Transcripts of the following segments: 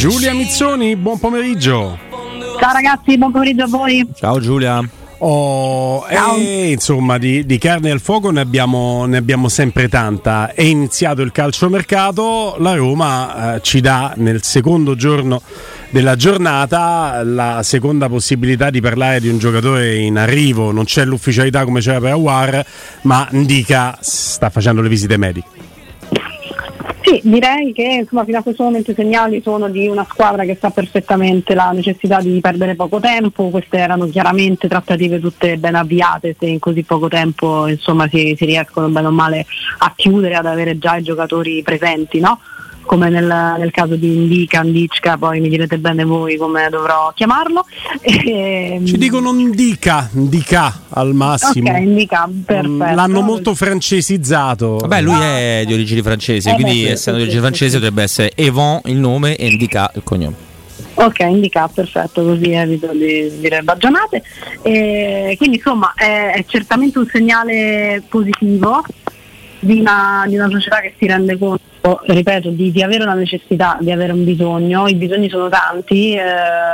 Giulia Mizzoni, buon pomeriggio. Ciao ragazzi, buon pomeriggio a voi. Ciao Giulia. Oh, e, insomma, di, di, carne al fuoco ne abbiamo, ne abbiamo, sempre tanta. È iniziato il calciomercato, la Roma eh, ci dà nel secondo giorno della giornata la seconda possibilità di parlare di un giocatore in arrivo. Non c'è l'ufficialità come c'era per Awar, ma Ndica sta facendo le visite mediche. Sì, direi che insomma, fino a questo momento i segnali sono di una squadra che sa perfettamente la necessità di perdere poco tempo, queste erano chiaramente trattative tutte ben avviate, se in così poco tempo insomma, si, si riescono bene o male a chiudere, ad avere già i giocatori presenti. No? Come nel, nel, caso di Indica, Indicca, poi mi direte bene voi come dovrò chiamarlo. E, ehm, Ci dicono Indica, Indica al massimo. Ok, Indica, perfetto. L'hanno molto francesizzato. Vabbè, lui è di origini francesi, eh quindi beh, essendo di origini francesi dovrebbe essere Evon il nome e Indica il cognome. Ok, indica perfetto, così evito di dire baggianate. E quindi insomma è, è, certamente un segnale positivo di una, di una società che si rende conto ripeto, di, di, avere una necessità, di avere un bisogno, i bisogni sono tanti, eh,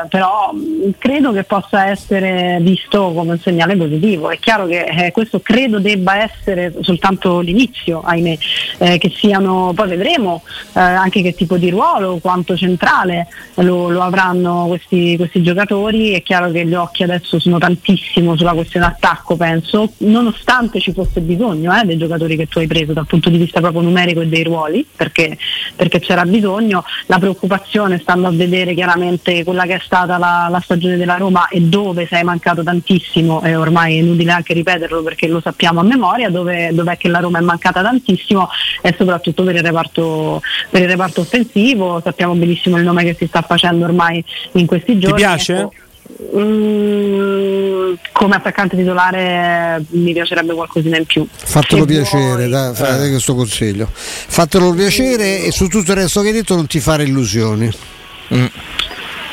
però credo che possa essere visto come un segnale positivo. È chiaro che eh, questo credo debba essere soltanto l'inizio, ahimè, eh, che siano, poi vedremo eh, anche che tipo di ruolo, quanto centrale lo, lo avranno questi, questi, giocatori. È chiaro che gli occhi adesso sono tantissimo sulla questione attacco, penso, nonostante ci fosse bisogno eh, dei giocatori che tu hai preso dal punto di vista proprio numerico e dei ruoli perché, perché, c'era bisogno. La preoccupazione, stando a vedere chiaramente quella che è stata la, la stagione della Roma e dove sei mancato tantissimo, e ormai è inutile anche ripeterlo perché lo sappiamo a memoria, dove, dov'è che la Roma è mancata tantissimo e soprattutto per il, reparto, per il reparto offensivo. Sappiamo benissimo il nome che si sta facendo ormai in questi giorni. Ti piace? Ecco, Mm, come attaccante titolare mi piacerebbe qualcosina in più. Fatelo Se piacere, vuoi... da, eh. questo consiglio. Fatelo piacere e su tutto il resto che hai detto non ti fare illusioni. Mm.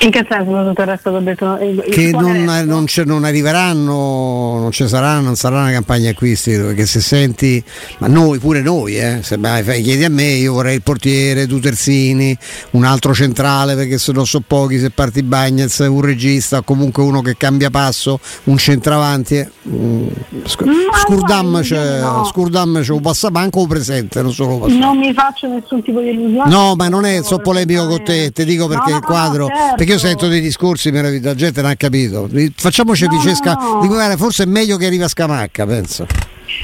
In che senso tutto il resto che ho detto? Che non, non, non, arriveranno, non ci saranno, non sarà una campagna acquisti, perché se senti, ma noi, pure noi, eh, se mai chiedi a me, io vorrei il portiere, due terzini, un altro centrale, perché se non so pochi, se parti Bagnets, un regista, comunque uno che cambia passo, un centravanti. Eh. Mm, sc- Scurdam c'è, no. Scurdam c'è un passabanco o presente, non solo passabanco. Non mi faccio nessun tipo di illusione. No, ma non è, so polemico con te, ti dico perché no, il quadro... Certo. Perché io sento dei discorsi meravigliosi, la gente non ha capito. Facciamoci no, Vicesca, no. forse è meglio che arriva Scamacca, penso.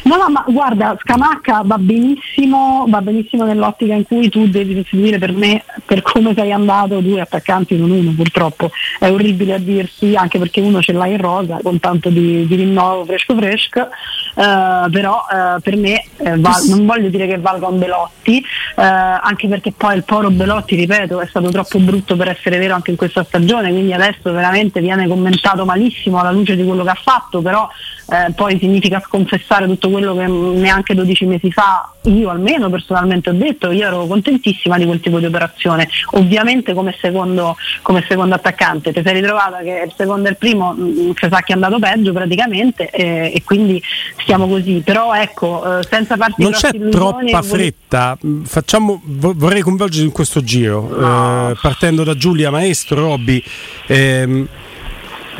No, no, ma guarda, Scamacca va benissimo, va benissimo nell'ottica in cui tu devi sostituire per me, per come sei andato, due attaccanti non uno purtroppo. È orribile a dirsi, anche perché uno ce l'ha in rosa con tanto di, di rinnovo fresco fresco, uh, però uh, per me uh, val- non voglio dire che valga un Belotti, anche perché poi il poro Belotti, ripeto, è stato troppo brutto per essere vero anche in questa stagione, quindi adesso veramente viene commentato malissimo alla luce di quello che ha fatto, però poi significa sconfessare tutto quello che neanche 12 mesi fa io almeno personalmente ho detto, io ero contentissima di quel tipo di operazione, ovviamente come secondo, come secondo attaccante, ti sei ritrovata che il secondo e il primo si sa che è andato peggio praticamente eh, e quindi stiamo così, però ecco, eh, senza farti Non c'è troppa fretta, Facciamo, vorrei coinvolgerti in questo giro, no. eh, partendo da Giulia Maestro, Robby. Ehm,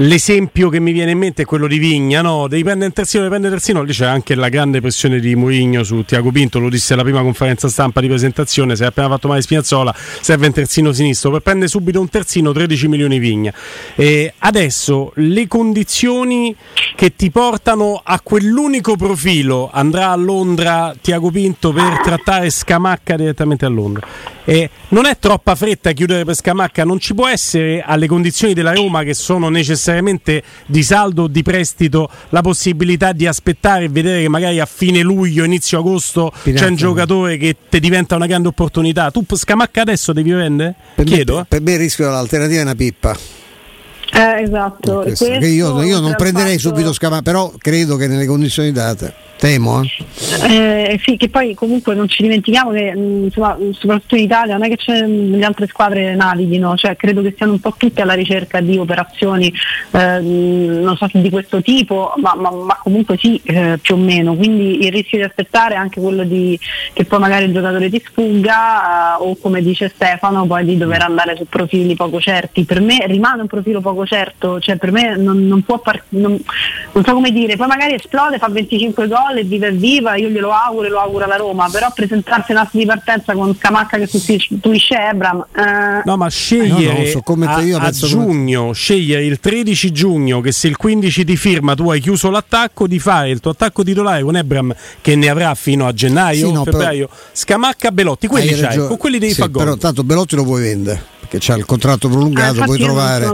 L'esempio che mi viene in mente è quello di Vigna, no? Devi prendere un terzino, devi prendere terzino. Lì c'è anche la grande pressione di Mourinho su Tiago Pinto, lo disse alla prima conferenza stampa di presentazione, se è appena fatto male Spinazzola, serve un terzino sinistro. Per prendere subito un terzino 13 milioni Vigna. E adesso le condizioni che ti portano a quell'unico profilo, andrà a Londra Tiago Pinto per trattare Scamacca direttamente a Londra. E non è troppa fretta chiudere per Scamacca, non ci può essere alle condizioni della Roma che sono necessarie necessariamente di saldo o di prestito la possibilità di aspettare e vedere che magari a fine luglio, inizio agosto Pinazzo. c'è un giocatore che ti diventa una grande opportunità. Tu Scamacca adesso devi vendere? Per Chiedo. Me, per me il rischio dell'alternativa è una pippa. Eh, esatto. Questo, Questo, io, io non prenderei fatto... subito Scamacca, però credo che nelle condizioni date Temo, eh? eh? sì, che poi comunque non ci dimentichiamo che mh, insomma, soprattutto in Italia non è che c'è, le altre squadre navighino, cioè credo che siano un po' tutte alla ricerca di operazioni, eh, non so se di questo tipo, ma, ma, ma comunque sì, eh, più o meno. Quindi il rischio di aspettare è anche quello di che poi magari il giocatore ti sfugga eh, o come dice Stefano, poi di dover andare su profili poco certi. Per me rimane un profilo poco certo, cioè per me non, non può partire, non, non so come dire, poi magari esplode, fa 25 gol e viva e viva, io glielo auguro e lo auguro alla Roma, però presentarsi in atto di partenza con Scamacca che sostituisce Ebram. Eh... No, ma scegliere no, no, so a, a giugno, come... scegliere il 13 giugno che se il 15 ti firma tu hai chiuso l'attacco, di fare il tuo attacco titolare con Ebram che ne avrà fino a gennaio, sì, no, febbraio, però... Scamacca, Belotti, quelli c'hai, con quelli devi sì, fare gol. Però tanto Belotti lo puoi vendere che c'ha il contratto prolungato, eh, puoi trovare.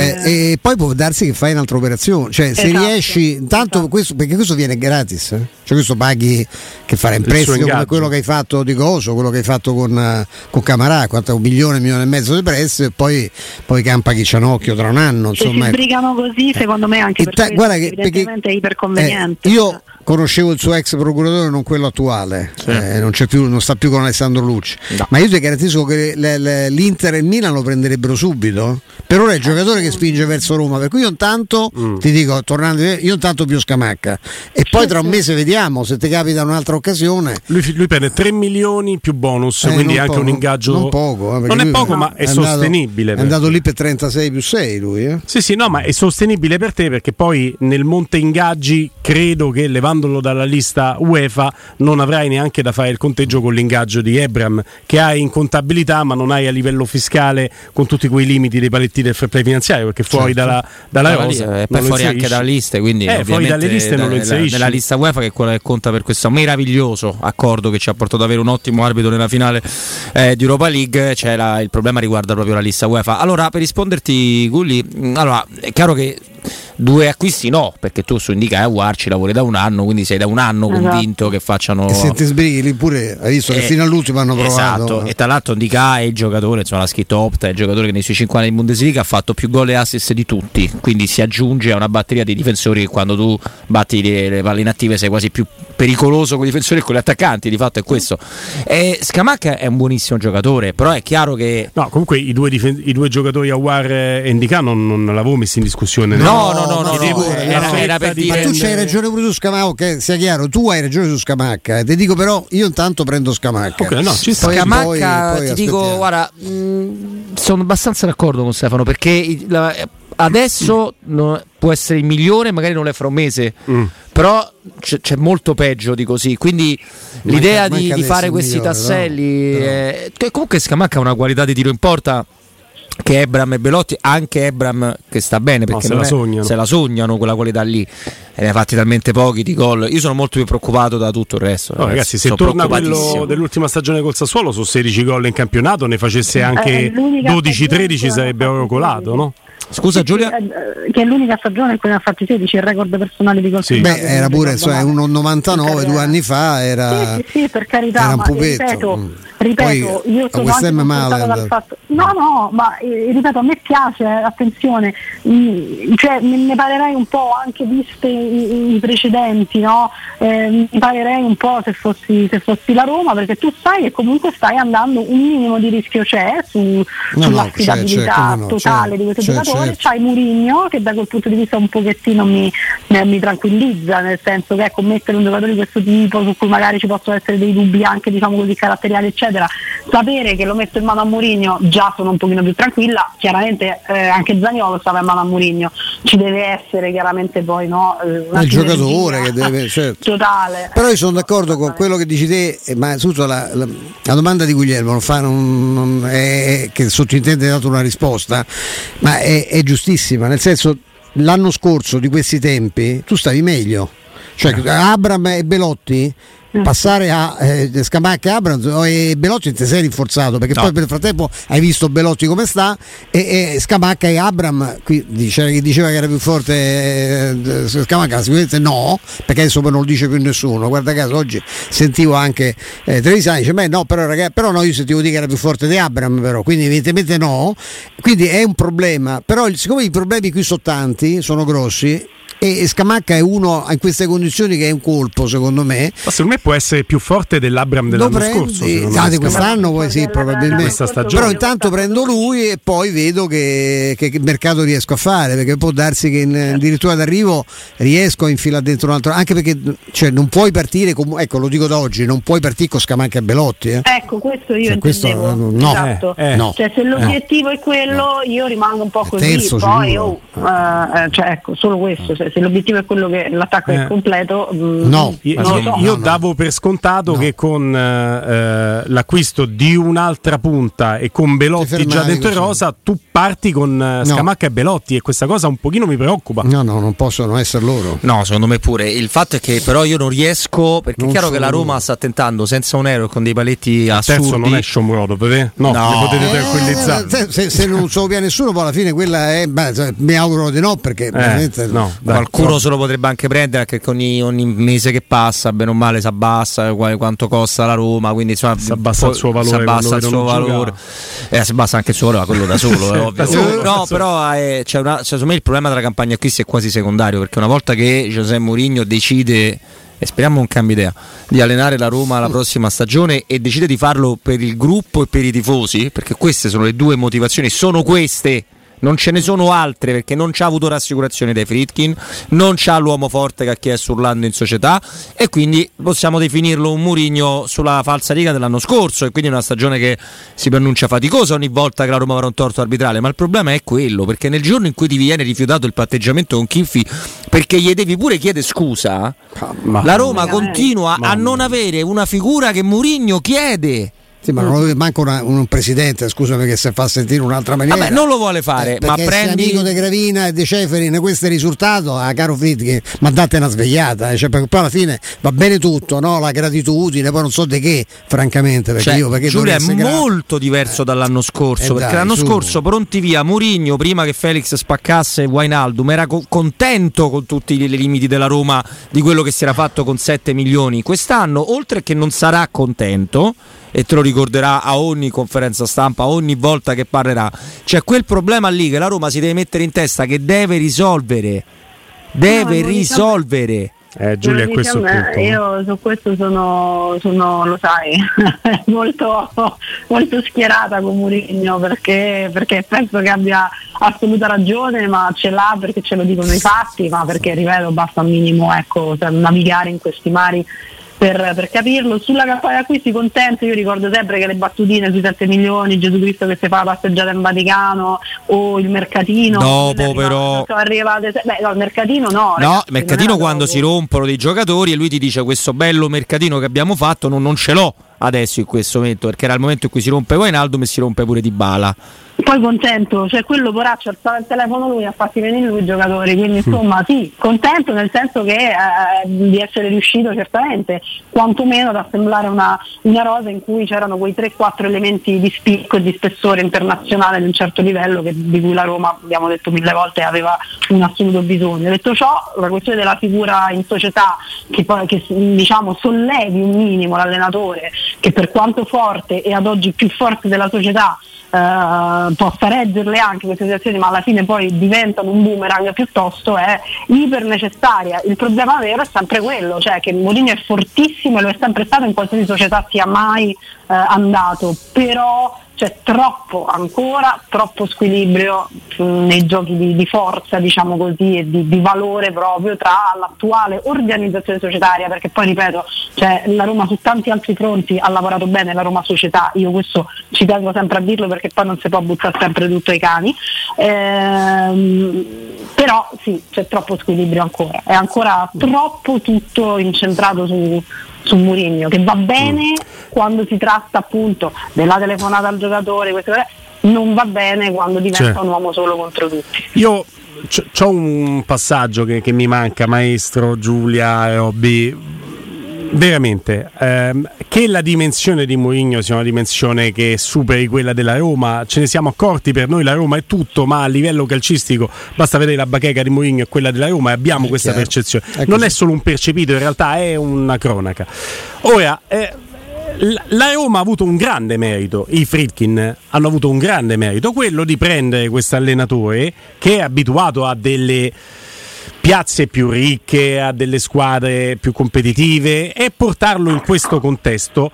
Eh, e poi può darsi che fai un'altra operazione. Cioè, esatto. se riesci, intanto esatto. questo, perché questo viene gratis, eh? cioè questo paghi che fare in prestito come quello che hai fatto di Coso, quello che hai fatto con, uh, con Camarà, quanto un milione, un milione e mezzo di prestito, e poi, poi campa chi c'ha un occhio tra un anno. Insomma, se si sbrigano così, secondo me anche per ta- guarda che, perché, è iperconveniente. Eh, io conoscevo il suo ex procuratore, non quello attuale, sì. eh, non, più, non, sta più con Alessandro Lucci. No. Ma io ti garantisco che le, le, l'Inter e il Milan lo prenderebbero subito. Per ora è il giocatore che spinge verso Roma. Per cui io intanto mm. ti dico, tornando, io intanto più scamacca. E poi tra un mese vediamo se ti capita un'altra occasione. Lui, lui prende 3 milioni più bonus, eh, quindi anche poco, un ingaggio. Non poco, eh, non è poco, ma è, è andato, sostenibile. È andato lì per 36 più 6 lui. Eh? Sì, sì, no, ma è sostenibile per te perché poi nel monte ingaggi credo che levandolo dalla lista lista UEFA non avrai neanche da fare il conteggio con l'ingaggio di Ebram che hai in contabilità ma non hai a livello fiscale con tutti quei limiti dei paletti del fair play finanziario perché fuori certo. dalla, dalla rosa e poi fuori anche dalle liste quindi eh, fuori dalle liste non lo inserisci. nella lista UEFA che è quella che conta per questo meraviglioso accordo che ci ha portato ad avere un ottimo arbitro nella finale eh, di Europa League. C'è la, il problema riguarda proprio la lista UEFA. Allora per risponderti Gulli allora è chiaro che due acquisti no, perché tu su Indica e War ci lavori da un anno, quindi sei da un anno esatto. convinto che facciano. E se ti sbrighi pure, hai visto eh, che fino all'ultimo hanno provato. Esatto, e tra l'altro Indica è il giocatore, insomma l'ha scritto Opta, è il giocatore che nei suoi 5 anni in Bundesliga ha fatto più gol e assist di tutti, quindi si aggiunge a una batteria di difensori che quando tu batti le, le palle inattive sei quasi più pericoloso con i difensori e con gli attaccanti, di fatto è questo. E Scamacca è un buonissimo giocatore, però è chiaro che... No, comunque i due, difen- i due giocatori Awar e Indica non, non l'avevo messo in discussione. No, no, no, no, no, no era, era, per dire... Ma tu c'hai ragione pure su Scamacca, che sia chiaro, tu hai ragione su Scamacca, eh. ti dico però io intanto prendo Scamacca. Okay, no, ci poi, Scamacca, poi, poi ti dico, guarda, mh, mm, sono abbastanza d'accordo con Stefano perché la, adesso no, può essere il migliore, magari non è fra un mese, mm. però c'è, c'è, molto peggio di così. Quindi manca, l'idea di, di, fare questi migliore, tasselli, no? È, che comunque Scamacca ha una qualità di tiro in porta che Ebram e Belotti, anche Ebram che sta bene perché no, se, la sognano. se la sognano quella qualità lì e ne ha fatti talmente pochi di gol. Io sono molto più preoccupato da tutto il resto. No, ragazzi, se torna quello dell'ultima stagione col Sassuolo su 16 gol in campionato, ne facesse eh, anche 12-13 sarebbe colato, no? Scusa Giulia? Eh, che è l'unica stagione in cui ne ha fatti 16 il record personale di gol. Sì. Beh, era pure cioè, 1,99 due anni fa, era, sì, sì, sì per carità, era un pupetto. Ripeto, mm. ripeto Poi, io sono anche male dal fatto, no no, ma eh, ripeto a me piace, attenzione, mm, cioè, ne parlerei un po' anche viste i, i precedenti, no? eh, mi parlerei un po' se fossi, se fossi, la Roma perché tu sai che comunque stai andando un minimo di rischio c'è su, no, sull'affidabilità no, totale di questo giocatore certo. c'hai Murigno che da quel punto di vista un pochettino mi, mi, tranquillizza, nel senso che ecco, mettere un giocatore di questo tipo su cui magari ci possono essere dei dubbi anche diciamo così caratteriali eccetera, sapere che lo metto in mano a Murigno già sono un pochino più tranquilla, chiaramente eh, anche Zagnolo stava in mano a Murigno, ci deve essere chiaramente poi no, eh, il giocatore che deve certo. totale. Però io sono d'accordo con quello che dici te, eh, ma soprattutto la, la, la domanda di Guglielmo non fa, non, non è, che sottintende dato una risposta, ma è, è giustissima, nel senso l'anno scorso di questi tempi tu stavi meglio. Cioè Abram e Belotti mm. passare a eh, Scamacca e Abrams e Belotti ti sei rinforzato perché no. poi nel frattempo hai visto Belotti come sta e, e Scamacca e Abram qui chi diceva che era più forte eh, Scamacca sicuramente no perché adesso poi non lo dice più nessuno guarda caso oggi sentivo anche eh, Trevisani dice beh no però, ragazzi, però no io sentivo dire che era più forte di Abram però quindi evidentemente no quindi è un problema però siccome i problemi qui sono tanti sono grossi e Scamacca è uno in queste condizioni che è un colpo secondo me. Ma secondo me può essere più forte dell'Abram dell'anno prendi, scorso ah, di quest'anno poi sì probabilmente. Però intanto prendo lui e poi vedo che, che, mercato riesco a fare perché può darsi che in, addirittura d'arrivo riesco a infilare dentro un altro anche perché cioè, non puoi partire com- ecco lo dico da oggi non puoi partire con Scamacca e Belotti eh. ecco questo io cioè, questo, no, esatto. eh, eh, no. Cioè, se l'obiettivo è quello io rimango un po' così Terzo, poi oh, uh, cioè, ecco solo questo se, se l'obiettivo è quello che l'attacco eh. è completo, mh, mm, no, io, so. io no, davo no. per scontato che con eh, l'acquisto di un'altra punta e con Belotti già dentro così. rosa, tu parti con eh, Scamacca e Belotti e questa cosa un pochino mi preoccupa. No, no, non possono essere loro. No, secondo me pure. Il fatto è che però io non riesco, perché non è chiaro che la Roma sta tentando senza un euro con dei paletti assurdi. Terzo non è Shomurodo, per No, no. potete tranquillizzare. Eh, se, se, non so via nessuno, poi alla fine quella è, beh, mi auguro di no perché eh, no, qualcuno se lo potrebbe anche prendere anche ogni, ogni, mese che passa, bene o male si abbassa quanto costa la Roma, quindi insomma si abbassa il suo valore. Si abbassa il suo valore. Eh, si abbassa anche il suo valore, quello da solo, è ovvio. no, però eh, c'è una, secondo me il problema della campagna acquisti è quasi secondario, perché una volta che Giuseppe Mourinho decide e speriamo un cambio idea di allenare la Roma la prossima stagione e decide di farlo per il gruppo e per i tifosi perché queste sono le due motivazioni sono queste non ce ne sono altre perché non c'ha avuto rassicurazione dai Fritkin, non c'ha l'uomo forte che ha chiesto urlando in società e quindi possiamo definirlo un Murigno sulla falsa riga dell'anno scorso e quindi una stagione che si pronuncia faticosa ogni volta che la Roma avrà un torto arbitrale, ma il problema è quello perché nel giorno in cui ti viene rifiutato il patteggiamento con Kinfi perché gli devi pure chiedere scusa, ma, la Roma continua a non avere una figura che Murigno chiede. Sì, ma non lo manca una, un presidente, scusami che se fa sentire un'altra maniera. Vabbè, non lo vuole fare, eh, ma prendi amico di Gravina e di Ceferin, questo è il risultato, ah, caro Fritkin, ma date una svegliata, eh, cioè, perché poi alla fine va bene tutto, no? La gratitudine, poi non so di che, francamente, perché cioè, io perché Giulia è molto diverso dall'anno scorso, eh, perché dai, l'anno su. scorso pronti via Murigno prima che Felix spaccasse Wainaldum era co- contento con tutti i limiti della Roma di quello che si era fatto con 7 milioni. Quest'anno, oltre che non sarà contento e te lo ricorderà a ogni conferenza stampa, ogni volta che parlerà. C'è quel problema lì che la Roma si deve mettere in testa che deve risolvere. Deve no, risolvere. Eh, Giulia, questo me, io su questo sono, sono lo sai, molto, molto, schierata con Murigno perché, perché, penso che abbia assoluta ragione, ma ce l'ha perché ce lo dicono i fatti, ma perché ripeto basta al minimo ecco, navigare in questi mari per, per, capirlo. Sulla campagna acquisti contento, io ricordo sempre che le battutine sui 7 milioni, Gesù Cristo che si fa la passeggiata in Vaticano o il mercatino. Dopo però... Arrivate, beh, no, il mercatino no. No, ragazzi, il mercatino quando dopo. si rompono dei giocatori e lui ti dice questo bello mercatino che abbiamo fatto non, non ce l'ho adesso in questo momento, perché era il momento in cui si rompe Wijnaldum e si rompe pure Di Bala poi contento, cioè quello poraccio alzava il telefono lui ha fatti venire lui i giocatori, quindi mm. insomma sì, contento nel senso che eh, di essere riuscito certamente, quantomeno ad assemblare una, una, rosa in cui c'erano quei 3-4 elementi di spicco e di spessore internazionale di un certo livello che, di cui la Roma, abbiamo detto mille volte, aveva un assoluto bisogno. Detto ciò, la questione della figura in società che, poi, che diciamo, sollevi un minimo l'allenatore, che per quanto forte e ad oggi più forte della società eh, possa reggerle anche queste situazioni, ma alla fine poi diventano un boomerang piuttosto è iper necessaria. Il problema vero è sempre quello, cioè che Mourinho è fortissimo e lo è sempre stato in qualsiasi società sia mai andato, però c'è troppo ancora, troppo squilibrio mm, nei giochi di, di, forza, diciamo così, e di, di, valore proprio tra l'attuale organizzazione societaria, perché poi ripeto, cioè, la Roma su tanti altri fronti ha lavorato bene, la Roma società, io questo ci tengo sempre a dirlo perché poi non si può buttare sempre tutto ai cani, ehm, però sì, c'è troppo squilibrio ancora, è ancora troppo tutto incentrato su, su Murigno, che va bene mm. quando si tratta appunto della telefonata al giocatore, queste non va bene quando diventa certo. un uomo solo contro tutti. Io ho un passaggio che, che, mi manca, maestro Giulia e Obi. Veramente ehm, che la dimensione di Mourinho sia una dimensione che superi quella della Roma, ce ne siamo accorti per noi la Roma è tutto, ma a livello calcistico basta vedere la bacheca di Mourinho e quella della Roma e abbiamo è questa chiaro. percezione. È non è solo un percepito, in realtà è una cronaca. Ora, eh, la Roma ha avuto un grande merito, i Fritkin hanno avuto un grande merito, quello di prendere questo allenatore che è abituato a delle piazze più ricche, a delle squadre più competitive e portarlo in questo contesto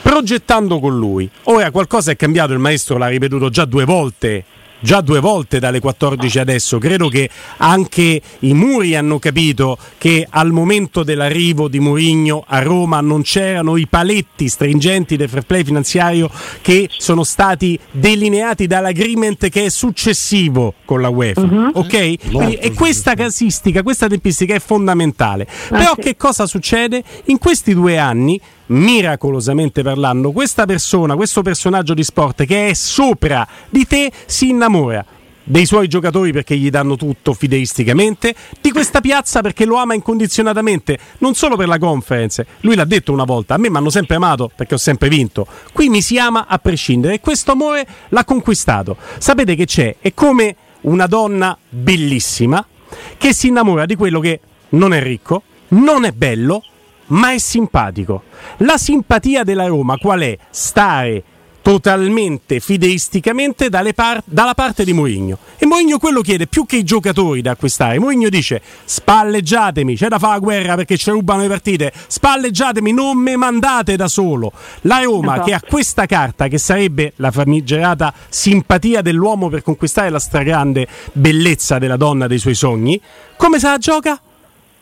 progettando con lui. Ora qualcosa è cambiato, il maestro l'ha ripetuto già due volte già due volte dalle 14 adesso. Credo che anche i Muri hanno capito che al momento dell'arrivo di Mourinho a Roma non c'erano i paletti stringenti del fair play finanziario che sono stati delineati dall'agreement che è successivo con la UEFA. Uh-huh. Ok? Quindi, e questa casistica, questa tempistica è fondamentale. Ah, Però che cosa succede? In questi due anni miracolosamente parlando, questa persona, questo personaggio di sport che è sopra di te si innamora dei suoi giocatori perché gli danno tutto fideisticamente, di questa piazza perché lo ama incondizionatamente, non solo per la conference, lui l'ha detto una volta, a me mi hanno sempre amato perché ho sempre vinto, qui mi si ama a prescindere e questo amore l'ha conquistato. Sapete che c'è? È come una donna bellissima che si innamora di quello che non è ricco, non è bello, ma è simpatico. La simpatia della Roma qual è? Stare totalmente fideisticamente par- dalla parte di Mourinho. E Mourinho quello chiede più che i giocatori da acquistare. Mourinho dice: spalleggiatemi, c'è da fare la guerra perché ci rubano le partite. Spalleggiatemi, non me mandate da solo. La Roma esatto. che ha questa carta che sarebbe la famigerata simpatia dell'uomo per conquistare la stragrande bellezza della donna dei suoi sogni, come se la gioca?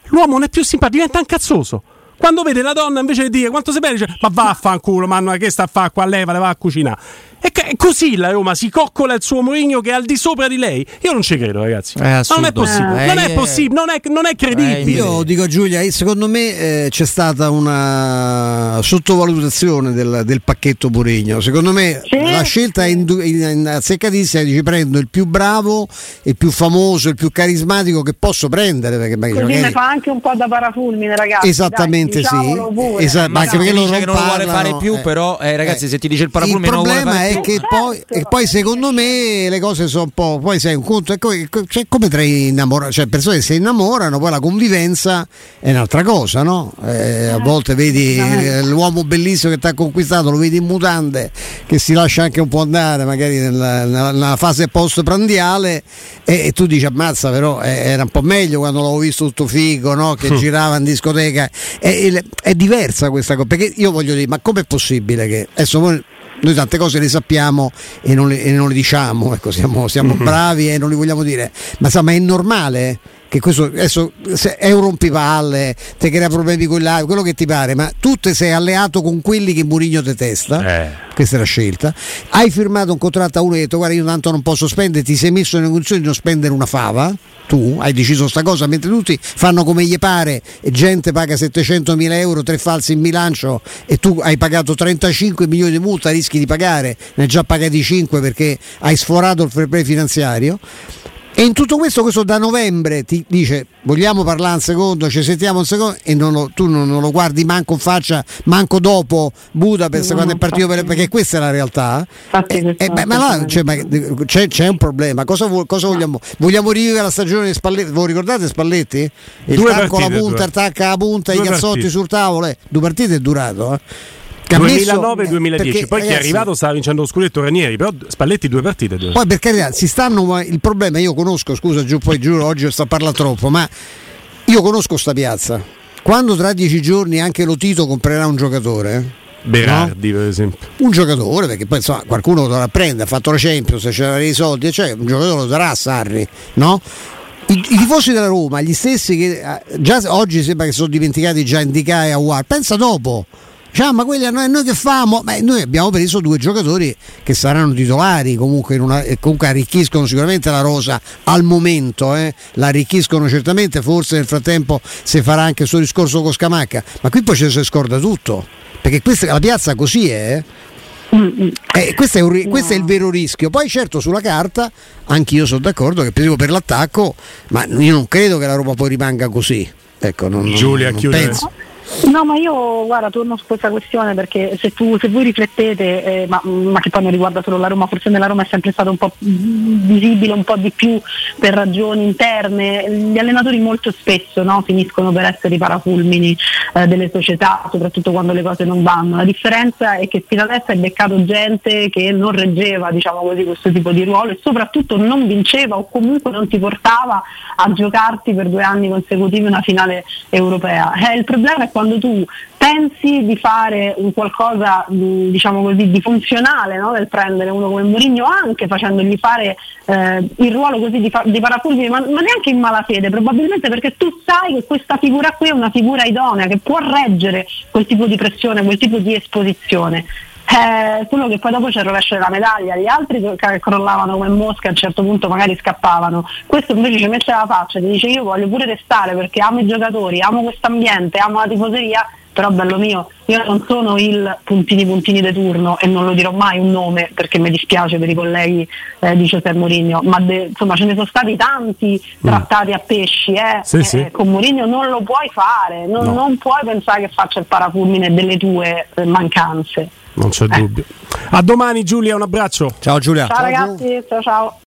L'uomo non è più simpatico, diventa incazzoso. Quando vede la donna invece di dire quanto sei bella, dice ma va a fanculo, ma che sta a fare qua, leva, le va a cucinare. E così la Roma si coccola il suo Mourinho che è al di sopra di lei. Io non ci credo, ragazzi. non è possibile, eh, non è possibile, non è, non è credibile. Eh, io dico a Giulia, secondo me eh, c'è stata una sottovalutazione del, del pacchetto Mourinho. Secondo me sì. la scelta è in, in, in azzeccatissima, dici prendo il più bravo, il più famoso, il più carismatico che posso prendere. Perché Così magari... ne fa anche un po' da parafulmine, ragazzi. Esattamente Dai, sì. Esatto, ma anche perché che non lo vuole fare più, eh. però eh, ragazzi, se ti dice il parafulmine il non lo vuole fare è che poi, e poi secondo me le cose sono un po'. Poi sei un conto, cioè, come tra innamorati, cioè persone che si innamorano, poi la convivenza è un'altra cosa, no? Eh, a volte vedi eh, l'uomo bellissimo che ti ha conquistato, lo vedi in mutande, che si lascia anche un po' andare, magari nella, nella, fase post-prandiale, e, e, tu dici ammazza, però eh, era un po' meglio quando l'avevo visto tutto figo, no? Che girava in discoteca. È, è, è diversa questa cosa, perché io voglio dire, ma com'è possibile che adesso voi noi tante cose le sappiamo e non le, e non le diciamo, ecco, siamo, siamo mm-hmm. bravi e non li vogliamo dire, ma insomma è normale che questo adesso è un rompipalle, ti crea problemi con l'altro, quello che ti pare, ma tu ti sei alleato con quelli che Murigno detesta, eh. questa è la scelta, hai firmato un contratto a uno e hai detto guarda io tanto non posso spendere, ti sei messo in condizione di non spendere una fava, tu hai deciso sta cosa, mentre tutti fanno come gli pare e gente paga 700 mila euro, tre falsi in bilancio e tu hai pagato 35 milioni di multa, rischi di pagare, ne hai già pagati 5 perché hai sforato il fair play finanziario e in tutto questo, questo da novembre ti dice vogliamo parlare un secondo, ci sentiamo un secondo e non lo, tu non, non, lo guardi manco in faccia, manco dopo Budapest no, quando è partito per, perché questa è la realtà. Eh, eh, beh, ma là cioè, ma c'è, c'è, un problema, cosa, cosa vogliamo? Vogliamo rivivere la stagione di Spalletti? Voi ricordate Spalletti? Il due tacco alla punta, il tacco alla punta, due i cazzotti partite. sul tavolo, eh. due partite è durato. Eh. 2009-2010, poi chi è arrivato stava vincendo lo scudetto Ranieri, però Spalletti due partite. Due. Poi per carità, si stanno, il problema io conosco, scusa giù, poi giuro oggi sto a parlare troppo, ma io conosco sta piazza. Quando tra dieci giorni anche lo Tito comprerà un giocatore, Berardi no? per esempio un giocatore perché poi insomma, qualcuno lo dovrà prendere ha fatto la Champions c'era dei soldi cioè un giocatore lo darà a Sarri no? I, I, tifosi della Roma gli stessi che eh, già oggi sembra che sono dimenticati già Indicare e Awar pensa dopo Diciamo, ma quelli a noi, noi che famo? Beh, noi abbiamo preso due giocatori che saranno titolari comunque, una, comunque arricchiscono sicuramente la rosa al momento, eh? la arricchiscono certamente, forse nel frattempo si farà anche il suo discorso con Scamacca, ma qui poi ci si scorda tutto, perché questa, la piazza così è. Eh? Eh, questo, è un, questo, è il vero rischio. Poi, certo, sulla carta anch'io sono d'accordo che per l'attacco, ma io non credo che la Roma poi rimanga così. Ecco, non, Giulia, non, non penso. No, ma io guarda, torno su questa questione perché se, tu, se voi riflettete, eh, ma, ma, che poi non riguarda solo la Roma, forse nella Roma è sempre stato un po' visibile, un po' di più per ragioni interne, gli allenatori molto spesso no, finiscono per essere i parafulmini eh, delle società, soprattutto quando le cose non vanno. La differenza è che fino adesso hai beccato gente che non reggeva diciamo così, questo tipo di ruolo e soprattutto non vinceva o comunque non ti portava a giocarti per due anni consecutivi una finale europea. Eh, il problema è quando tu pensi di fare un qualcosa diciamo così, di funzionale no? nel prendere uno come Mourinho anche facendogli fare eh, il ruolo così di, fa- di parafulmine ma, ma, neanche in malafede probabilmente perché tu sai che questa figura qui è una figura idonea che può reggere quel tipo di pressione, quel tipo di esposizione eh, solo che poi dopo c'è il rovescio della medaglia, gli altri che crollavano come mosche a un certo punto magari scappavano, questo invece ci mette la faccia, ti dice io voglio pure restare perché amo i giocatori, amo questo ambiente, amo la tifoseria, però bello mio, io non sono il puntini puntini di turno e non lo dirò mai un nome perché mi dispiace per i colleghi eh, di Giuseppe Mourinho, ma de, insomma ce ne sono stati tanti mm. trattati a pesci, eh? Sì, eh, sì. con Mourinho non lo puoi fare, non, no. non, puoi pensare che faccia il parafulmine delle tue eh, mancanze. Non c'è Eh. dubbio. A domani Giulia, un abbraccio. Ciao Giulia. Ciao, ragazzi, ciao ciao.